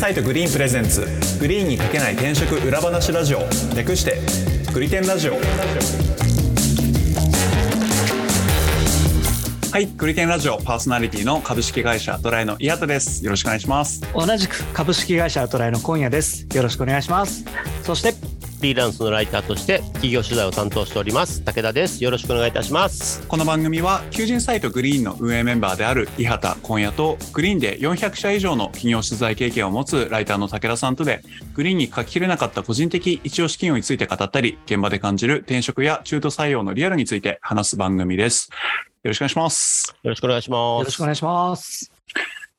サイトグリーンプレゼンツ。グリーンにかけない転職裏話ラジオ。略してグリテンラジオ。はいグリテンラジオパーソナリティの株式会社ドライの岩田です。よろしくお願いします。同じく株式会社トライの今夜です。よろしくお願いします。そしてフリーランスのライターとして企業取材を担当しております。武田です。よろしくお願いいたします。この番組は求人サイトグリーンの運営メンバーである伊畑今夜とグリーンで400社以上の企業取材経験を持つライターの武田さんとでグリーンに書ききれなかった個人的一押し企業について語ったり現場で感じる転職や中途採用のリアルについて話す番組です。よろしくお願いします。よろしくお願いします。よろしくお願いします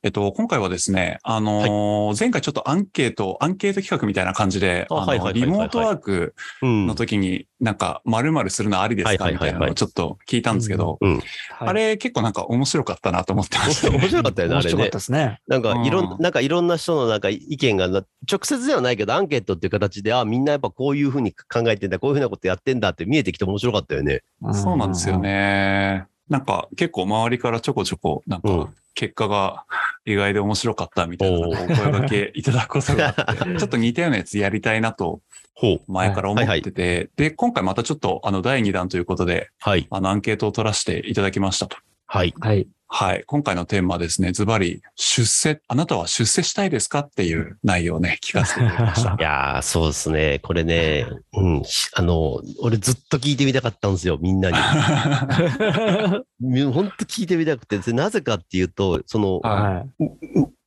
えっと、今回はですね、あのー前回ちょっとアンケート、アンケート企画みたいな感じで、リモートワークうん。の時になんか、〇〇するのありですか？はいはいはいはい。みたいなのをちょっと聞いたんですけど、あれ結構なんか面白かったなと思ってました、面白かったよねあれね。面白かったですね。なんかいろうんん。なんかいろんな人のなんか意見がな直接ではないけどアンケートっていう形であみんなやっぱこういうふうに考えてんだこういうふうなことやってんだって見えてきて面白かったよね。そうなんですよね。なんか結構周りからちょこちょこなんうん。か結果が意外で面白かったみたいなお声掛けいただくことがあって、ちょっと似たようなやつやりたいなとほう。前から思ってて、で、今回またちょっとあの第2弾ということで、はい。あのアンケートを取らせていただきましたと。はい。はいはい。今回のテーマはですね、ズバリ、出世、あなたは出世したいですかっていう内容をね、聞かせていただきました い。やーそうですねこれね、うん、しあの俺ずっと聞いてみたかったんですよみんなに。み本当聞いてみたくてでなぜかっていうとその、は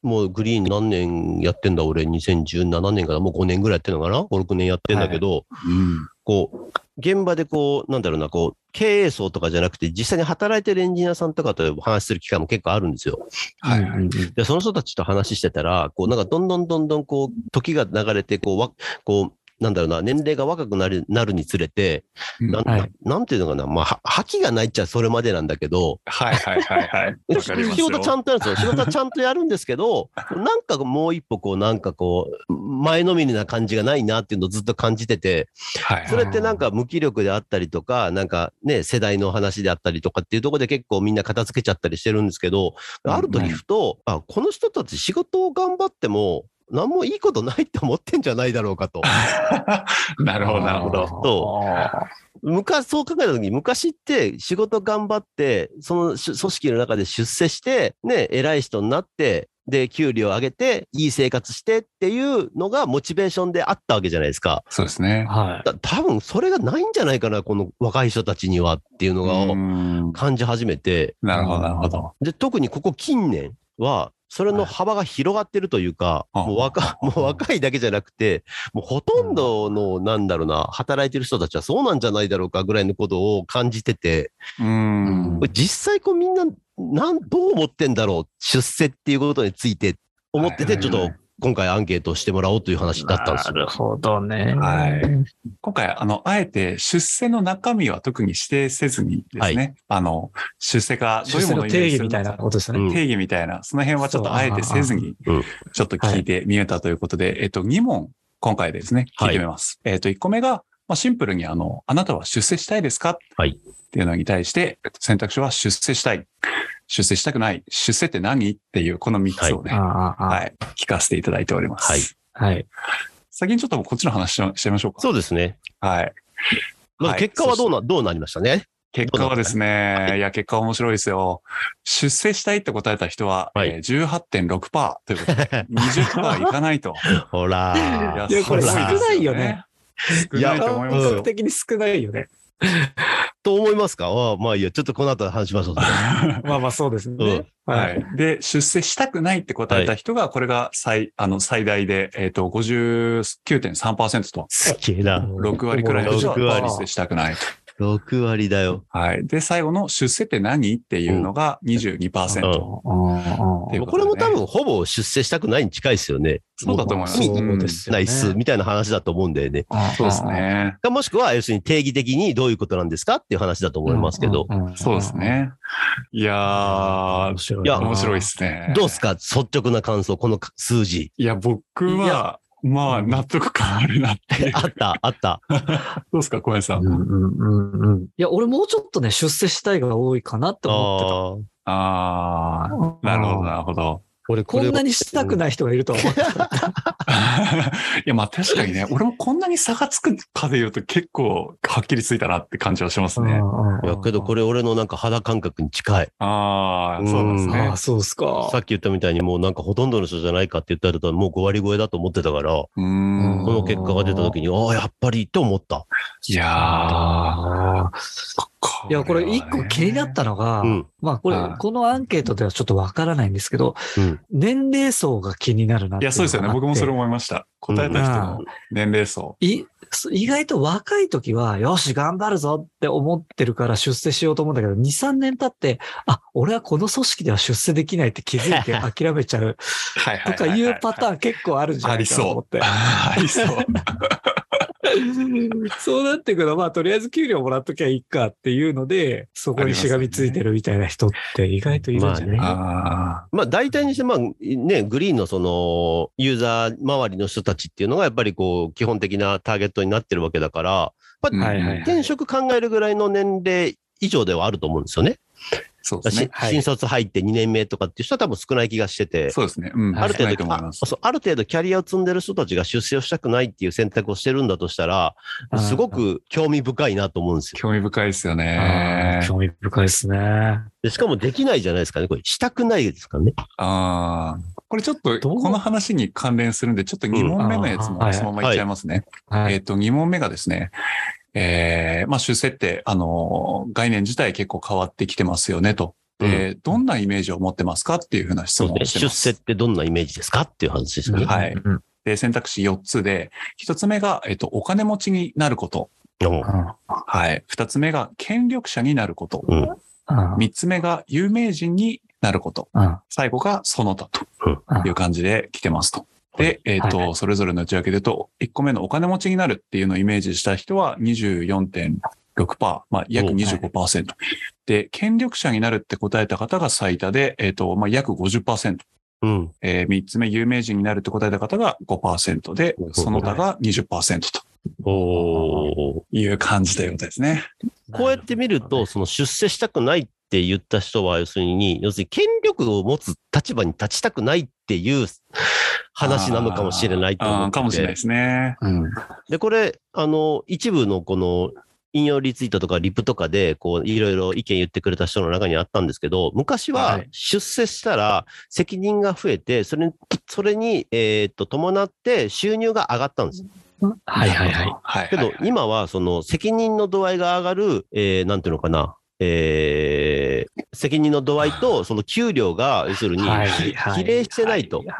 もうグリーン何年やってんだ俺？2017年からもう5年ぐらいやってんのかな？56年やってんだけど、うん。こう現場でこうなんだろうなこう経営層とかじゃなくて実際に働いてるエンジニアさんとかとお話しする機会も結構あるんですよ。はい。うんうんでその人たちと話してたらこうなんかどんどんどんどんこう時が流れてこうわこうなんだろうな年齢が若くなるなるにつれてなはいなんていうのかな、まあ、は覇気がないっちゃそれまでなんだけど、はいはいはいはい。仕事ちゃんとやるんですよ。仕事はちゃんとやるんですけど、なんかもう一歩こう、なんかこう、前のめりな感じがないなっていうのをずっと感じてて、はいそれってなんか無気力であったりとか、なんかね、世代の話であったりとかっていうところで結構みんな片付けちゃったりしてるんですけど、ある時ふと、あ、この人たち仕事を頑張っても、何もいいことないって思ってんじゃないだろうかと。なるほど、なるほど。そ昔、そう考えたときに、昔って仕事頑張って、そのし組織の中で出世して、ね、偉い人になって、で、給料上げて、いい生活してっていうのがモチベーションであったわけじゃないですか。そうですね。はいだ多分それがないんじゃないかな、この若い人たちにはっていうのうがん感じ始めて、なるほど、なるほど。で、特にここ近年は、それの幅が広がってるというか、はいもう若もう若いだけじゃなくて、もうほとんどの、なんだろうな、働いてる人たちはそうなんじゃないだろうかぐらいのことを感じてて、うん。実際こうみんな、なん、どう思ってんだろう、出世っていうことについて思ってて、ちょっと今回アンケートをしてもらおうという話だったんですよ。なるほどね。はい。今回、あの、あえて出世の中身は特に指定せずにですね、あの、出世がどういうものを定義みたいなことですね。うん。定義みたいな、その辺はちょっとあえてせずにうん、ちょっと聞いてみえたということで、えっと、2問、今回ですね、聞いてみます。えっと、1個目が、まあ、シンプルに、あの、あなたは出世したいですか？はい。っていうのに対して、えっと選択肢は出世したい、出世したくない、出世って何っていう、この3つをね、あはあああい、聞かせていただいております。はいはい先にちょっとこっちの話ししちゃいましょうか。そうですね。はい。まはいず結果はどうな、どうなりましたね？結果はですね、いや、結果面白いですよ。出世したいって答えた人は、はいえー18.6%ということで、20%いかないと。ほらいやいやこれ少ないよね。少ないと思いますよ感覚。的に少ないよねと思いますか？ああまあいいや、ちょっとこの後話しましょう。まあまあそうですねうんははいい。で、出世したくないって答えた人が、これが最、あの、最大で、えっ、と、59.3%と、すげえな。6割くらいの人は6割出世したくないと。6割だよ。はい。で、最後の出世って何っていうのが22%。うん。っていうこれも多分ほぼ出世したくないに近いですよね。そうだと思います。そううん。ですよね。ないっす、みたいな話だと思うんだよね。そうですね。かもしくは、要するに定義的にどういうことなん。ですかっていう話だと思いますけど。そうですね。いやー面、白いいや面白いですね。どうですか率直な感想、この数字。いや、僕は、まあ、納得感あるなって。あった、あった？どうですか、小林さん？うんうんうんうんいや、俺もうちょっとね、出世したいが多いかなって思ってた。ああ、なるほど、なるほど。俺こんなにしたくない人がいるとは思ってた。いや、まあ確かにね、俺もこんなに差がつくかで言うと結構はっきりついたなって感じはしますね。いや、けどこれ俺のなんか肌感覚に近い。ああ、そうですあねあ、。そうですか。さっき言ったみたいにもうなんかほとんどの人じゃないかって言ったらもう5割超えだと思ってたから、こうーん。の結果が出た時に、ああ、やっぱりって思った。いやーいや、これ一個気になったのが、うん。まあこれはい、このアンケートではちょっとわからないんですけど、うん。年齢層が気になるなっていや、そうですよね。僕もそれを。思いました。答えた人の年齢層。い意外と若い時は、よし、頑張るぞって思ってるから出世しようと思うんだけど、2、3年経って、あ、俺はこの組織では出世できないって気づいて諦めちゃうとかいうパターン結構あるんじゃありないか思って。そう。ありそう。そうなってくると、まあ、とりあえず給料もらっときゃいいかっていうので、そこにしがみついてるみたいな人って意外といるんじゃない、あまあ大体にして、まあね、グリーンのそのユーザー周りの人たちっていうのがやっぱりこう基本的なターゲットになってるわけだから、転職考えるぐらいの年齢以上ではあると思うんですよね。しそうですね。はい新卒入って2年目とかっていう人は多分少ない気がしてて。そうですね。うん。はいある程度、あ。そうある程度キャリアを積んでる人たちが出世をしたくないっていう選択をしてるんだとしたら、すごく興味深いなと思うんですよ。興味深いですよあねー。興味深いですね。でしかもできないじゃないですかね。これ、したくないですからね。ああ。これちょっと、この話に関連するんで、ちょっと2問目のやつうんもそのままいっちゃいますね。はい。えっと、2問目がですね、えー、まあ、出世って、あの、概念自体結構変わってきてますよね、と。で、どんなイメージを持ってますかっていうふうな質そうですね。問をしてます。出世ってどんなイメージですかっていう話ですよね。はいうんで、選択肢4つで、1つ目が、えっと、お金持ちになること。うんはい。2つ目が、権力者になること。うんうん3つ目が、有名人になること。うん最後が、その他とうんいう感じで来てますと。で、えっ、と、はいそれぞれの内訳で言うと、1個目のお金持ちになるっていうのをイメージした人は24.6%、まあ、約お25%。で、権力者になるって答えた方が最多で、えっ、と、まあ、約50%。うん。えー、3つ目、有名人になるって答えた方が5%で、その他が20%とおーいう感じということですね。こうやって見ると、その出世したくないって言った人は、要するに、要するに権力を持つ立場に立ちたくないっていう話なのかもしれないと思っててかもしれないですね。うん。で、これ、あの、一部のこの、引用リツイートとかリプとかで、こう、いろいろ意見言ってくれた人の中にあったんですけど、昔ははい出世したら責任が増えて、それに、それに、えーっと、伴って収入が上がったんです。はいはいはい。はい。けど、今はその責任の度合いが上がる、えーなんていうのかな、えー責任の度合いと、その給料が、要するに、はい比例してないと。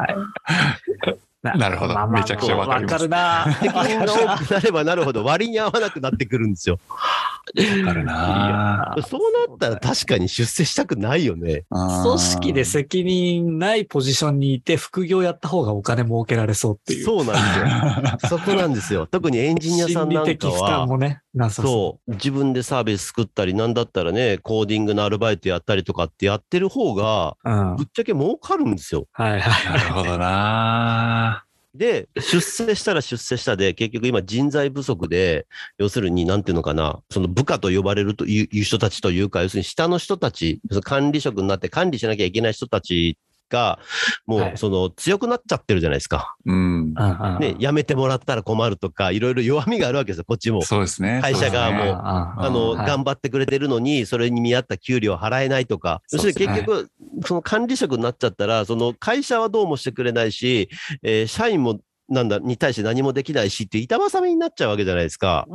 なるほどまあまあめちゃくちゃわかりますわかるな。責任が多くなればなるほど割に合わなくなってくるんですよ。わかるなそうなったら確かに出世したくないよね。組織で責任ないポジションにいて副業やった方がお金儲けられそうっていう。そうなんですよ。そこなんですよ。特にエンジニアさんなんか心理的負担は、もね、なさそそう、自分でサービス作ったり、なんだったらね、コーディングのアルバイトやったりとかってやってる方が、う。うん。はいぶっちゃけ儲かるんですよ。はい。なるほどなで、出世したら出世したで、結局今人材不足で、要するに、なんていうのかな、その部下と呼ばれるといういう人たちというか、要するに下の人たち、その管理職になって管理しなきゃいけない人たちが、もはいうその強くなっちゃってるじゃないですか。うん。ね、辞めてもらったら困るとか、いろいろ弱みがあるわけですよ、こっちも。そうですね。会社側もねああの、はい頑張ってくれてるのに、それに見合った給料払えないとか、要するに結局、その管理職になっちゃったら、その会社はどうもしてくれないし、えー社員も、なんだ、に対して何もできないしっていう板挟みになっちゃうわけじゃないですか。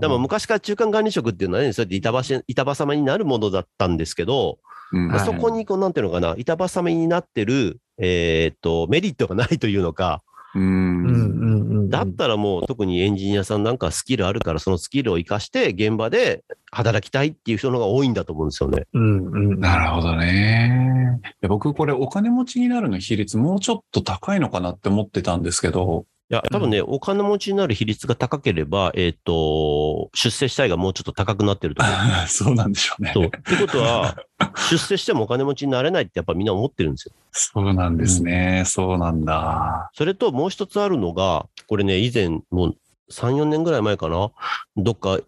でも昔から中間管理職っていうのはね、そうやって板挟板挟みになるものだったんですけど、うん。はいそこにこう、なんていうのかな、板挟みになってる、えーっと、メリットがないというのか、うんだったらもう特にエンジニアさんなんかスキルあるから、そのスキルを活かして現場で働きたいっていう人の方が多いんだと思うんですよね。うんうんなるほどね。僕これお金持ちになるの比率もうちょっと高いのかなって思ってたんですけど、いや、多分ね、お金持ちになる比率が高ければ、えーっ、と、出世したいがもうちょっと高くなってると思う。そうなんでしょうね。そう。ってことは、出世してもお金持ちになれないってやっぱみんな思ってるんですよ。そうなんですね。そうなんだ。それともう一つあるのが、これね、以前、もう3、4年ぐらい前かな、どっか、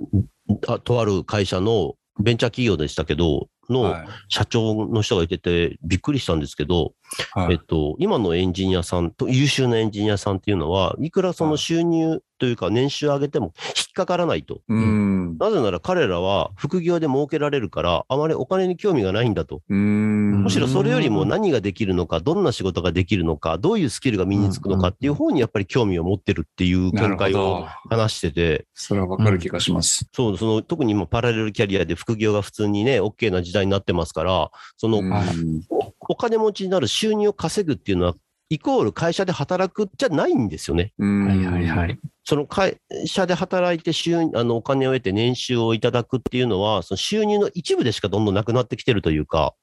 あとある会社のベンチャー企業でしたけど、のはい。社長の人がいててびっくりしたんですけど、はい。えっと、今のエンジニアさんと、優秀なエンジニアさんっていうのは、いくらその収入というか年収上げても引っかからないと。うん。なぜなら彼らは副業で儲けられるから、あまりお金に興味がないんだと。うん。むしろそれよりも何ができるのか、どんな仕事ができるのか、どういうスキルが身につくのかっていう方にやっぱり興味を持ってるっていう見解をど。話してて、それはわかる気がします。そう、その特に今パラレルキャリアで副業が普通にね、OK な時代になってますから、その、うんお金持ちになる収入を稼ぐっていうのは、イコール会社で働くじゃないんですよね。うんはいはいはい。その会社で働いて収あのお金を得て年収をいただくっていうのは、その収入の一部でしかどんどんなくなってきてるというか、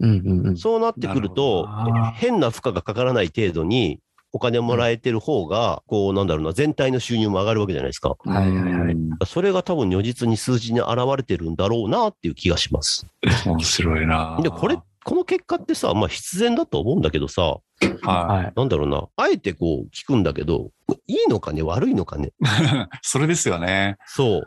うんうんうん。そうなってくると変な負荷がかからない程度に、お金をもらえてる方が、こう、なんだろうな、全体の収入も上がるわけじゃないですか。はいはいはいうんそれが多分如実に数字に現れてるんだろうなっていう気がします。面白いな。で、これ、この結果ってさ、まあ必然だと思うんだけどさ、ははい。なんだろうな、あえてこう聞くんだけど、いいのかね、悪いのかね？い。それですよね。そう。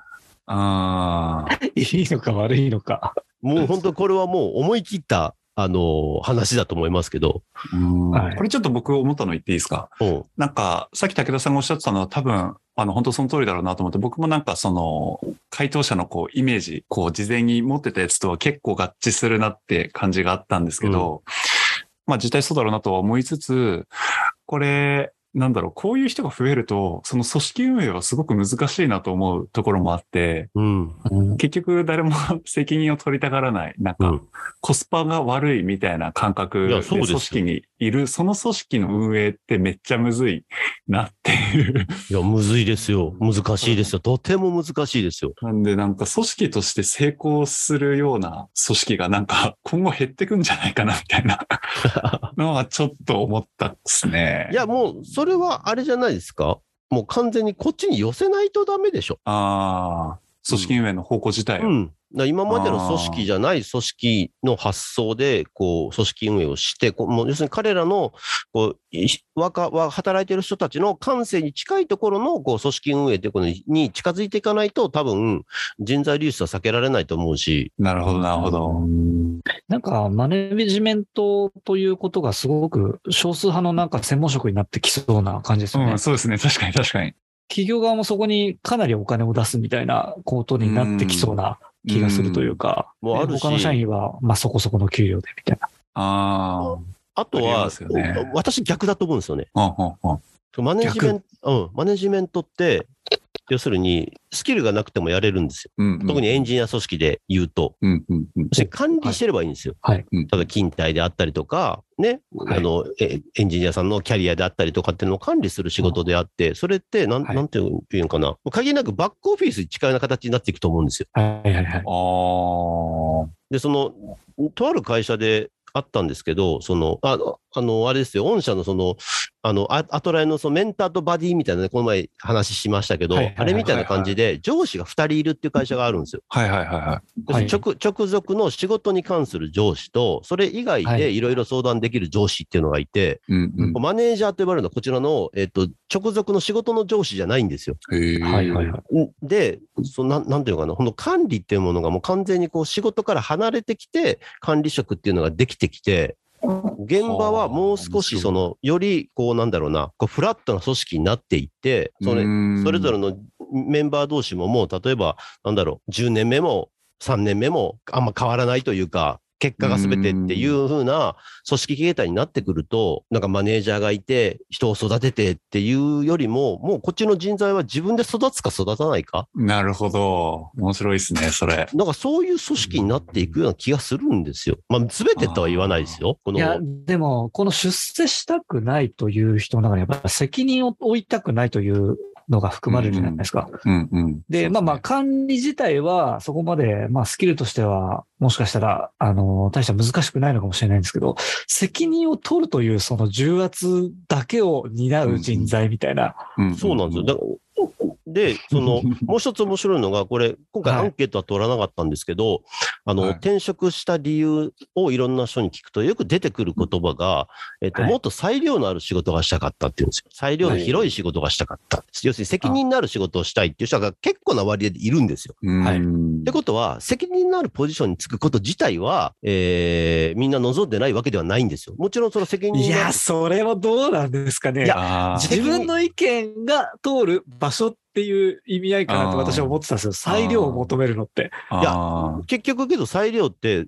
ああ。いいのか悪いのか。もう本当これはもう思い切った、あのー話だと思いますけど。うんはいこれちょっと僕思ったの言っていいですか？うん。なんか、さっき武田さんがおっしゃってたのは多分、あの、本当その通りだろうなと思って、僕もなんかその、回答者のこう、イメージ、こう、事前に持ってたやつとは結構合致するなって感じがあったんですけど、まあ実際そうだろうなとは思いつつ、これ、なんだろう、こういう人が増えると、その組織運営はすごく難しいなと思うところもあって、うん。うん結局誰も責任を取りたがらない、なんかうん、コスパが悪いみたいな感覚で組織にいる、その組織の運営ってめっちゃむずいなっていう。いや、むずいですよ。難しいですよ。とても難しいですよ。なんでなんか組織として成功するような組織がなんか 今後減ってくんじゃないかなみたいなのはちょっと思ったですね。いや、もう、それはあれじゃないですか？もう完全にこっちに寄せないとダメでしょ。ああ、組織運営の方向自体を。うん。だから今までの組織じゃない組織の発想で、こう、組織運営をして、こうもう要するに彼らの、こう、い若、わ働いてる人たちの感性に近いところの、こう、組織運営っていうことに近づいていかないと、多分、人材流出は避けられないと思うし、なるほど、なるほど。なんか、マネジメントということがすごく少数派のなんか専門職になってきそうな感じですよね。うん、そうですね。確かに確かに。企業側もそこにかなりお金を出すみたいなことになってきそうな気がするというか、もうあるし他の社員は、まあそこそこの給料でみたいな。ああ。あとはすよね、私逆だと思うんですよね。うんうんうんマネジメント、うん、マネジメントって、要するに、スキルがなくてもやれるんですよ。うんうん特にエンジニア組織で言うと。うんうんうんそして管理してればいいんですよ。はい。うん例えば勤怠であったりとか、ね、はいあの、えエンジニアさんのキャリアであったりとかっていうのを管理する仕事であって、それって、なん、はいなんていうのかな。限りなくバックオフィスに近いような形になっていくと思うんですよ。はいはいはい。ああ。で、その、とある会社であったんですけど、その、あの、あのあれですよ、御社のその、あの、あアトライのそのメンターとバディみたいなね、この前話しましたけど、はいはいはいあれみたいな感じで、上司が2人いるっていう会社があるんですよ。はいはいはいははい直直属の仕事に関する上司と、それ以外はいでいろいろ相談できる上司っていうのがいて、い。うんうんマネージャーと呼ばれるのはこちらの、えっと、直属の仕事の上司じゃないんですよ。はいはいはい。んで、そのなんなんていうのかな、この管理っていうものがもう完全にこう仕事から離れてきて、管理職っていうのができてきて、現場はもう少しその、よりこうなんだろうな、こうフラットな組織になっていって、それそれぞれの。のメンバー同士ももう例えば、なんだろう、10年目も3年目もあんま変わらないというか、結果が全てっていう風な組織形態になってくると、なんかマネージャーがいて、人を育ててっていうよりも、もうこっちの人材は自分で育つか育たないか、なるほど。面白いですね、それ。なんかそういう組織になっていくような気がするんですよ。まあ、全てとは言わないですよ。このいや、でも、この出世したくないという人の中にやっぱり責任を負いたくないというのが含まれるじゃないですか。で、まあまあ、管理自体はそこまで、まあスキルとしては、もしかしたら、あの、大した難しくないのかもしれないんですけど、責任を取るというその重圧だけを担う人材みたいな。うんそうなんですよ。だからで、その、もう一つ面白いのが、これ、今回はいアンケートは取らなかったんですけど、あの、はい転職した理由をいろんな人に聞くと、よく出てくる言葉が、えっと、はいもっと裁量のある仕事がしたかったっていうんですよ。裁量の広い仕事がしたかった。要するに責任のある仕事をしたいっていう人が結構な割合でいるんですよ。はいうんってことは、責任のあるポジションにつくこと自体は、えーみんな望んでないわけではないんですよ。もちろんその責任いや、それはどうなんですかね。いや自分の意見が通る場所っていう意味合いかなと私は思ってたんですよ。裁量を求めるのって。あー結局けど裁量って、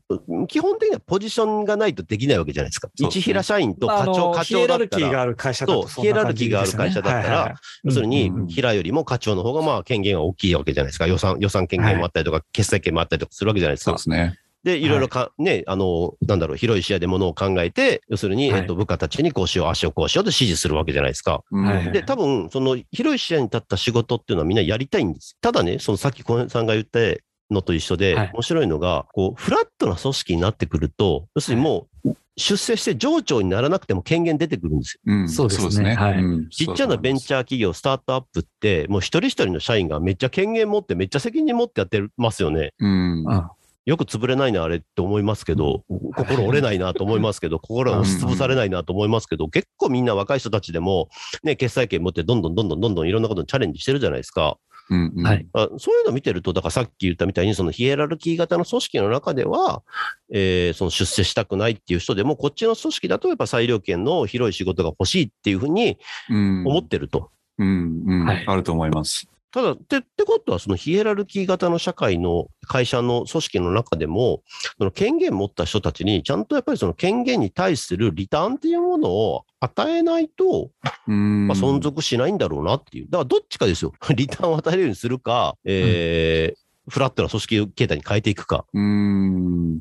基本的にはポジションがないとできないわけじゃないですか。一平社員と課長、の課ヒエラル長だったら、キーがある会社だとそうヒエラルキーがある会社だったら要するにうん平よりも課長の方がまあ権限が大きいわけじゃないですか。予算、予算権限もあったりとか、決裁権もあったりとかするわけじゃないですかそうで。すね。で、いろいろか、ね、あの、なんだろう、広い視野でものを考えて、要するに、はいえっと、部下たちにこうしよう、足をこうしようと指示するわけじゃないですか。うん。はいで、多分、その広い視野に立った仕事っていうのはみんなやりたいんです。ただね、そのさっき小林さんが言ったのと一緒で、はい。面白いのが、こう、フラットな組織になってくると、要するにもう、出世して上長にならなくても権限出てくるんですよ。うん。そうですね。はい。うん。ちっちゃなベンチャー企業、スタートアップって、もう一人一人の社員がめっちゃ権限持って、めっちゃ責任持ってやってますよね。うん。あよく潰れないな、あれって思いますけど、心折れないなと思いますけど、心が押しつぶされないなと思いますけど、結構みんな若い人たちでも、ね、決済権持ってどんどんどんどんどんどんいろんなことにチャレンジしてるじゃないですか。うんうんはいあそういうの見てると、だからさっき言ったみたいに、そのヒエラルキー型の組織の中では、えーその出世したくないっていう人でも、こっちの組織だとやっぱ裁量権の広い仕事が欲しいっていうふうにうん思ってると。うんうんはいあると思います。ただ、って、ってことは、そのヒエラルキー型の社会の会社の組織の中でも、その権限持った人たちに、ちゃんとやっぱりその権限に対するリターンっていうものを与えないと、うんまあ、存続しないんだろうなっていう。だからどっちかですよ。リターンを与えるようにするか、えーフラットな組織形態に変えていくか。うん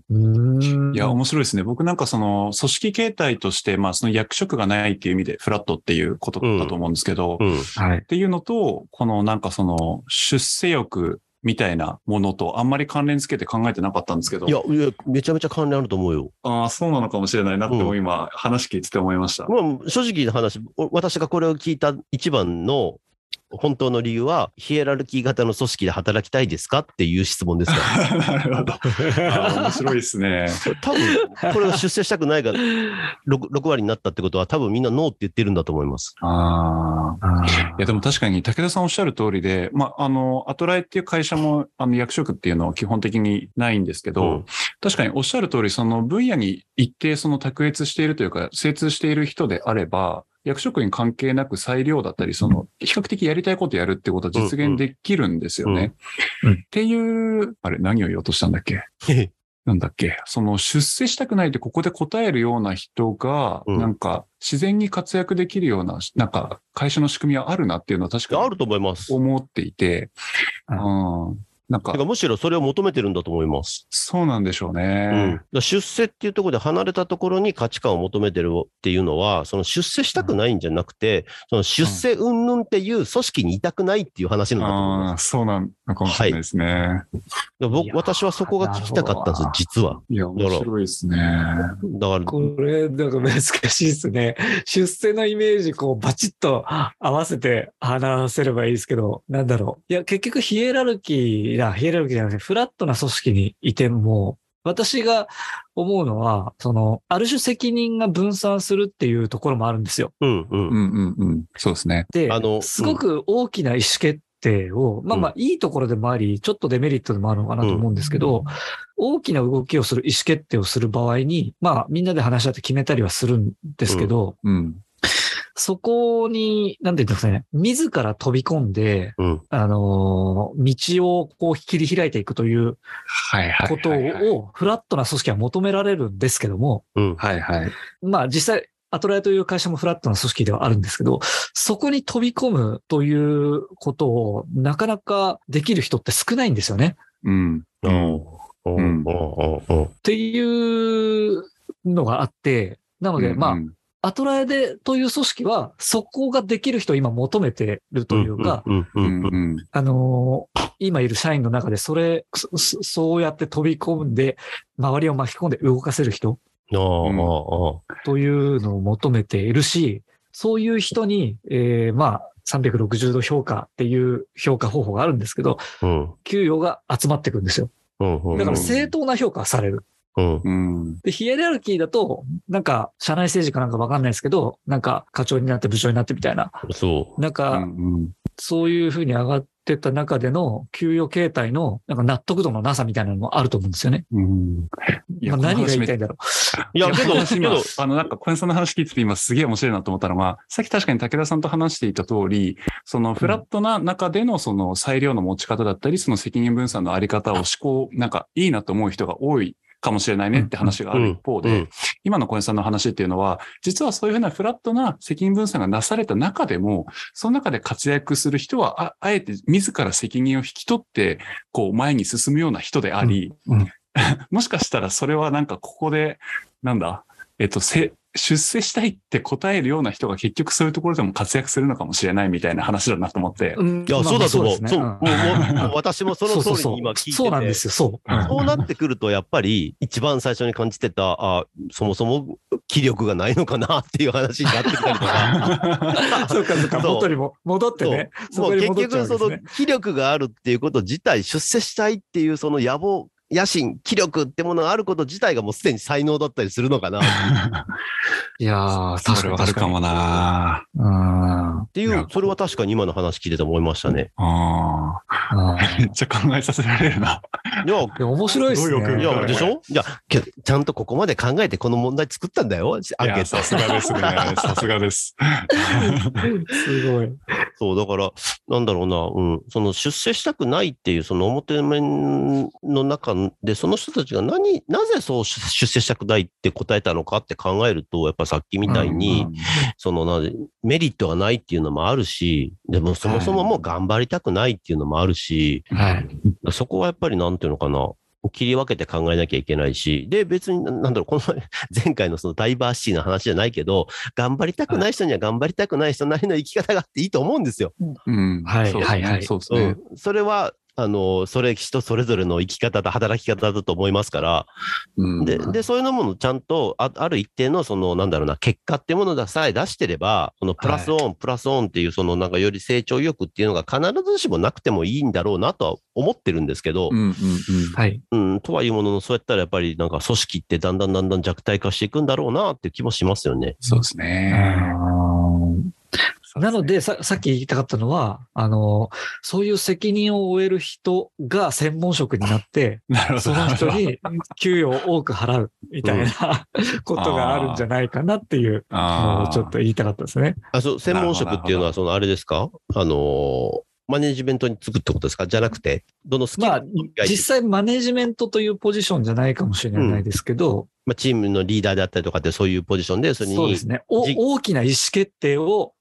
や、面白いですね。僕なんかその組織形態として、まあその役職がないっていう意味でフラットっていうことだと思うんですけど、うん。はいっ。ていうのと、このなんかその出世欲みたいなものとあんまり関連付けて考えてなかったんですけど、いや、いやめちゃめちゃ関連あると思うよ。ああ、そうなのかもしれないなっても今話聞いてて思いました。まあ、正直な話、お私がこれを聞いた一番の本当の理由は、ヒエラルキー型の組織で働きたいですかっていう質問ですから。なるほど。面白いですね。多分、これを出世したくないが 6, 6割になったってことは、多分みんなノーって言ってるんだと思います。ああ。いや、でも確かに武田さんおっしゃる通りで、まあ、あの、アトライっていう会社も、あの、役職っていうのは基本的にないんですけど、うん確かにおっしゃる通り、その分野に一定その卓越しているというか、精通している人であれば、役職に関係なく裁量だったり、その、比較的やりたいことやるってことは実現できるんですよね。っていう、あれ、何を言おうとしたんだっけ？なんだっけ？その出世したくないってここで答えるような人が、うん。なんか自然に活躍できるような、なんか会社の仕組みはあるなっていうのは確かにあると思います。思っていて、ううん。なんかてか、むしろそれを求めてるんだと思います。そうなんでしょううん、だねか。ら出世っていうところで離れたところに価値観を求めてるっていうのは、その出世したくないんじゃなくて、その出世云々っていう組織にいたくないっていう話なんだと思います。ああ、そうなのかもしれないですね。だから僕いやー私はそこが聞きたかったんですよ、実は。い、や、面白いですね。だから、これ、なんか難しいですね。出世のイメージ、こう、バチッと合わせて話せればいいですけど、なんだろう。いや、結局、ヒエラルキーだ、ヒエラルキーじゃなくて、フラットな組織にいても、私が思うのは、その、ある種責任が分散するっていうところもあるんですよ。うんうん。うんうんうん。そうですね。であの、すごく大きな意思決定を、まあまあ、いいところでもあり、ちょっとデメリットでもあるのかなと思うんですけど、大きな動きをする、意思決定をする場合に、まあ、みんなで話し合って決めたりはするんですけど、うん。そこに、なんていうんですかね、自ら飛び込んで、うん。あのー道をこう切り開いていくというはいはいこと。を、フラットな組織は求められるんですけども、うん。はいはい。まあ実際、アトライという会社もフラットな組織ではあるんですけど、そこに飛び込むということをなかなかできる人って少ないんですよね。うん。うん。うん。うん。うん。っていうのがあって、なので、まあ、うんアトラエでという組織は、そこができる人を今求めてるというか。あのー今いる社員の中でそれ、そそそうやって飛び込んで、周りを巻き込んで動かせる人。というのを求めているし、そういう人に、えーまあ、360度評価っていう評価方法があるんですけど、うん。給与が集まってくるんですよ。だから正当な評価はされる。うん。うん。で、ヒエラルキーだと、なんか、社内政治かなんかわかんないですけど、なんか、課長になって部長になってみたいな、そなんか、うんそういうふうに上がってった中での給与形態の、なんか納得度のなさみたいなのもあると思うんですよね。うん。いやまあ、何が言いたいいんだろう。いや、けど、けど、あの、なんか、小林さんの話聞いてて今すげえ面白いなと思ったのが、さっき確かに武田さんと話していた通り、そのフラットな中でのその裁量の持ち方だったり、その責任分散のあり方を思考、なんかいいなと思う人が多いかもしれないねって話がある一方で、うん。今の小林さんの話っていうのは、実はそういうふうなフラットな責任分散がなされた中でも、その中で活躍する人は、ああえて自ら責任を引き取って、こう前に進むような人であり、もしかしたらそれはなんかここで、なんだ、えっと、せ出世したいって答えるような人が結局そういうところでも活躍するのかもしれないみたいな話だなと思って。う。うんいや、そうだと思う。そう、私もその通りそうそうそうに今聞いてて。そうなんですよ、そう。うんそうなってくると、やっぱり、一番最初に感じてた、あそもそも気力がないのかなっていう話になってきたりとか。そうか、そうか、元にも戻ってね。そもう結局、その。気力があるっていうこと自体、出世したいっていうその野望、野心、気力ってものがあること自体がもうすでに才能だったりするのかなっ いやー、そ確かに確かに。れはあるかもなうん。ていう、それは確かに今の話聞いてて思いましたね。ああ。めっちゃ考えさせられるな。いや、いや、面白いですね。いや、でしょ？いや、けちゃんとここまで考えてこの問題作ったんだよ、アンケいや、ートさ。すがですね。さすがです。すごい。そう、だから、なんだろうな、うん、その出世したくないっていう、その表面の中で、その人たちが何、なぜそう出出世したくないって答えたのかって考えると、やっぱさっきみたいに、そのな、メリットがないっていうのもあるし、でもそもそももう頑張りたくないっていうのもあるし、はい。そこはやっぱりなんていうのかな、切り分けて考えなきゃいけないし、で、別に、ななんだろう、この前、前回のそのダイバーシティの話じゃないけど、頑張りたくない人には頑張りたくない人なりの生き方があっていいと思うんですよ。うん。はいはいはいそうですね。うん。それは、あの、それ人それぞれの生き方と働き方だと思いますから、うんで、で、そういうのものちゃんと、あある一定の、その、なんだろうな、結果っていうものさえ出してれば、このプラスオン、プラスオンっていう、その、なんかより成長意欲っていうのが必ずしもなくてもいいんだろうなとは思ってるんですけどう、んうんうん。はい。うん、とはいうものの、そうやったらやっぱりなんか組織ってだんだんだんだん弱体化していくんだろうなっていう気もしますよね。そうですね。なので、さ、さっき言いたかったのは、あの、そういう責任を負える人が専門職になって、なるほど。その人に給与を多く払うみたいな ことがあるんじゃないかなっていうのをちょっと言いたかったですね。あ、そう、専門職っていうのは、そのあれですか？あのーマネジメントにつくってことですか？じゃなくて、どのスキルまあ実際マネジメントというポジションじゃないかもしれないですけど、まあ、チームのリーダーであったりとかってそういうポジションで、それに。そうですね。大きな意思決定を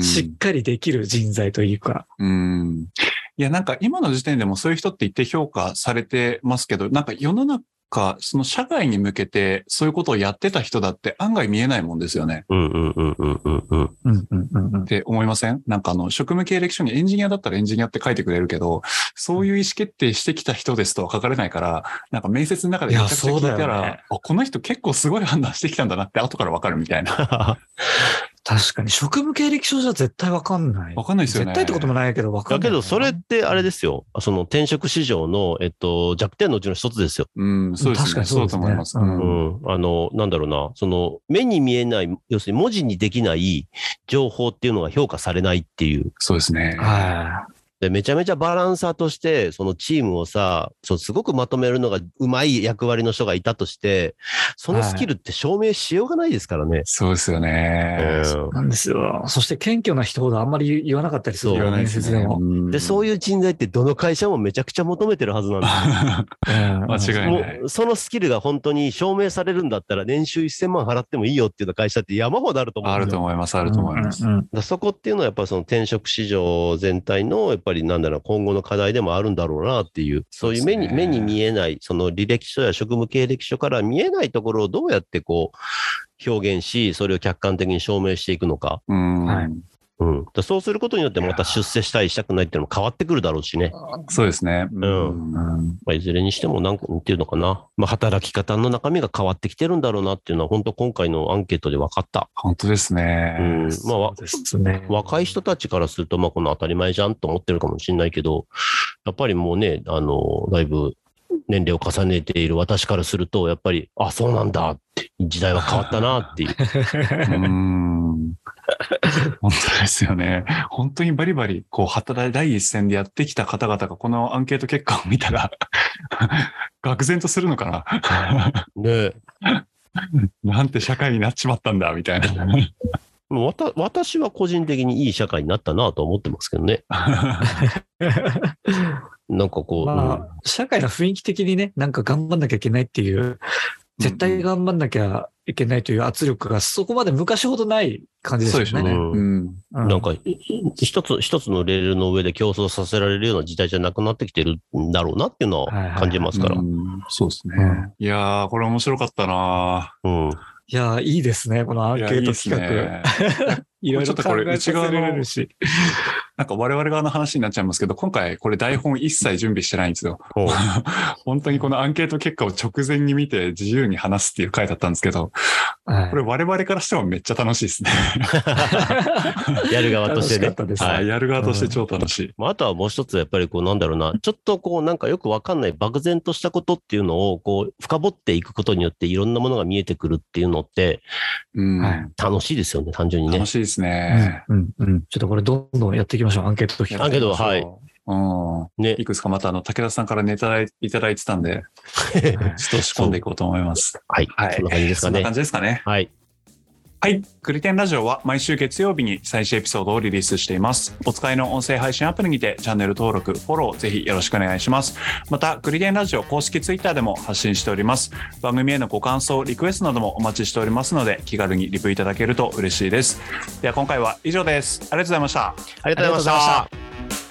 しっかりできる人材というか、うん。いや、なんか今の時点でもそういう人って一定評価されてますけど、なんか世の中、その社会に向けてそういうことをやってた人だって案外見えないもんですよね。うんうんうんうんうんうん。うんうんうんうんって思いません？なんかあの、職務経歴書にエンジニアだったらエンジニアって書いてくれるけど、そういう意思決定してきた人ですとは書かれないから、なんか面接の中でめちゃくちゃ聞いたいやそうだら、よねあこの人結構すごい判断してきたんだなって後からわかるみたいな。確かに職務経歴書じゃ絶対わかんない。わかんないですよね。絶対ってこともないけどわかんない。だけど、それってあれですよ。その転職市場の、えっと、弱点のうちの一つですよ。うん、そうですね。確かにそううですねと思います。ううんん。あの、なんだろうな。その、目に見えない、要するに文字にできない情報っていうのが評価されないっていう。そうですね。はで、めちゃめちゃバランサーとして、そのチームをさ、そうすごくまとめるのがうまい役割の人がいたとして、そのスキルって証明しようがないですからね。そうですよね。うんい。なんですよ。そして謙虚な人ほどあんまり言わなかったりするそうよ面言わないですね。接でも。で、そういう人材ってどの会社もめちゃくちゃ求めてるはずなんです 間違いもない。うそのスキルが本当に証明されるんだったら年収1000万払ってもいいよっていう会社って山ほどあると思うんあですよ。ると思います、あると思います。うんうんうんだそこっていうのはやっぱその転職市場全体のやっぱりなんだろう今後の課題でもあるんだろうなっていうそういう目にね。目に見えないその履歴書や職務経歴書から見えないところをどうやってこう表現しそれを客観的に証明していくのか、うん。はいうん。だそうすることによってまた出世したい、したくないっていうのも変わってくるだろうしね。そうですね。んうんまあ、いずれにしても、なんか、なんていうのかな。まあ、働き方の中身が変わってきてるんだろうなっていうのは、本当今回のアンケートで分かった。本当ですね。うん。まあね。若い人たちからすると、まあ、この当たり前じゃんと思ってるかもしれないけど、やっぱりもうね、あの、だいぶ年齢を重ねている私からすると、やっぱり、あ、そうなんだって、時代は変わったなっていう。うん。本当ですよね。本当にバリバリ、こう、働い、第一線でやってきた方々が、このアンケート結果を見たら、愕然とするのかな。ねなんて社会になっちまったんだ、みたいな。もうわた私は個人的にいい社会になったなと思ってますけどね。なんかこう、まあ、社会の雰囲気的にね、なんか頑張んなきゃいけないっていう、絶対頑張んなきゃいけないという圧力がそこまで昔ほどない感じですよね。そうでしょうね。うんうん。うんなんか、い一つ、一つのレールの上で競争させられるような時代じゃなくなってきてるんだろうなっていうのは感じますから。うんそうですね。うんいやー、これ面白かったなうん。いやー、いいですね、このアンケート企画。ですね いろいろちょっとこれ考えさせられるし。なんか我々側の話になっちゃいますけど、今回これ台本一切準備してないんですよ。本当にこのアンケート結果を直前に見て自由に話すっていう回だったんですけど、はいこれ我々からしてもめっちゃ楽しいですね。やる側としてね楽しかった。ですはい。やる側として超楽しい。まあ、あとはもう一つ、やっぱりこう、なんだろうな、ちょっとこう、なんかよくわかんない漠然としたことっていうのを、こう、深掘っていくことによっていろんなものが見えてくるっていうのって、うんはい楽しいですよね、単純にね楽。しいですね。うんうんちょっとこれどんどんやっていきましょう、アンケート企画。アンケートはいうん。ねい。くつかまたあの、武田さんからネタいただいてたんで、ちょっと仕込んでいこうと思います。はい。はい。そんな感じですかねそんな感。じですかね。はい。はい。クリテンラジオは毎週月曜日に最新エピソードをリリースしています。お使いの音声配信アプリにてチャンネル登録、フォローぜひよろしくお願いします。また、クリテンラジオ公式ツイッターでも発信しております。番組へのご感想、リクエストなどもお待ちしておりますので、気軽にリプいただけると嬉しいです。では今回は以上です。ありがとうございました。ありがとうございました。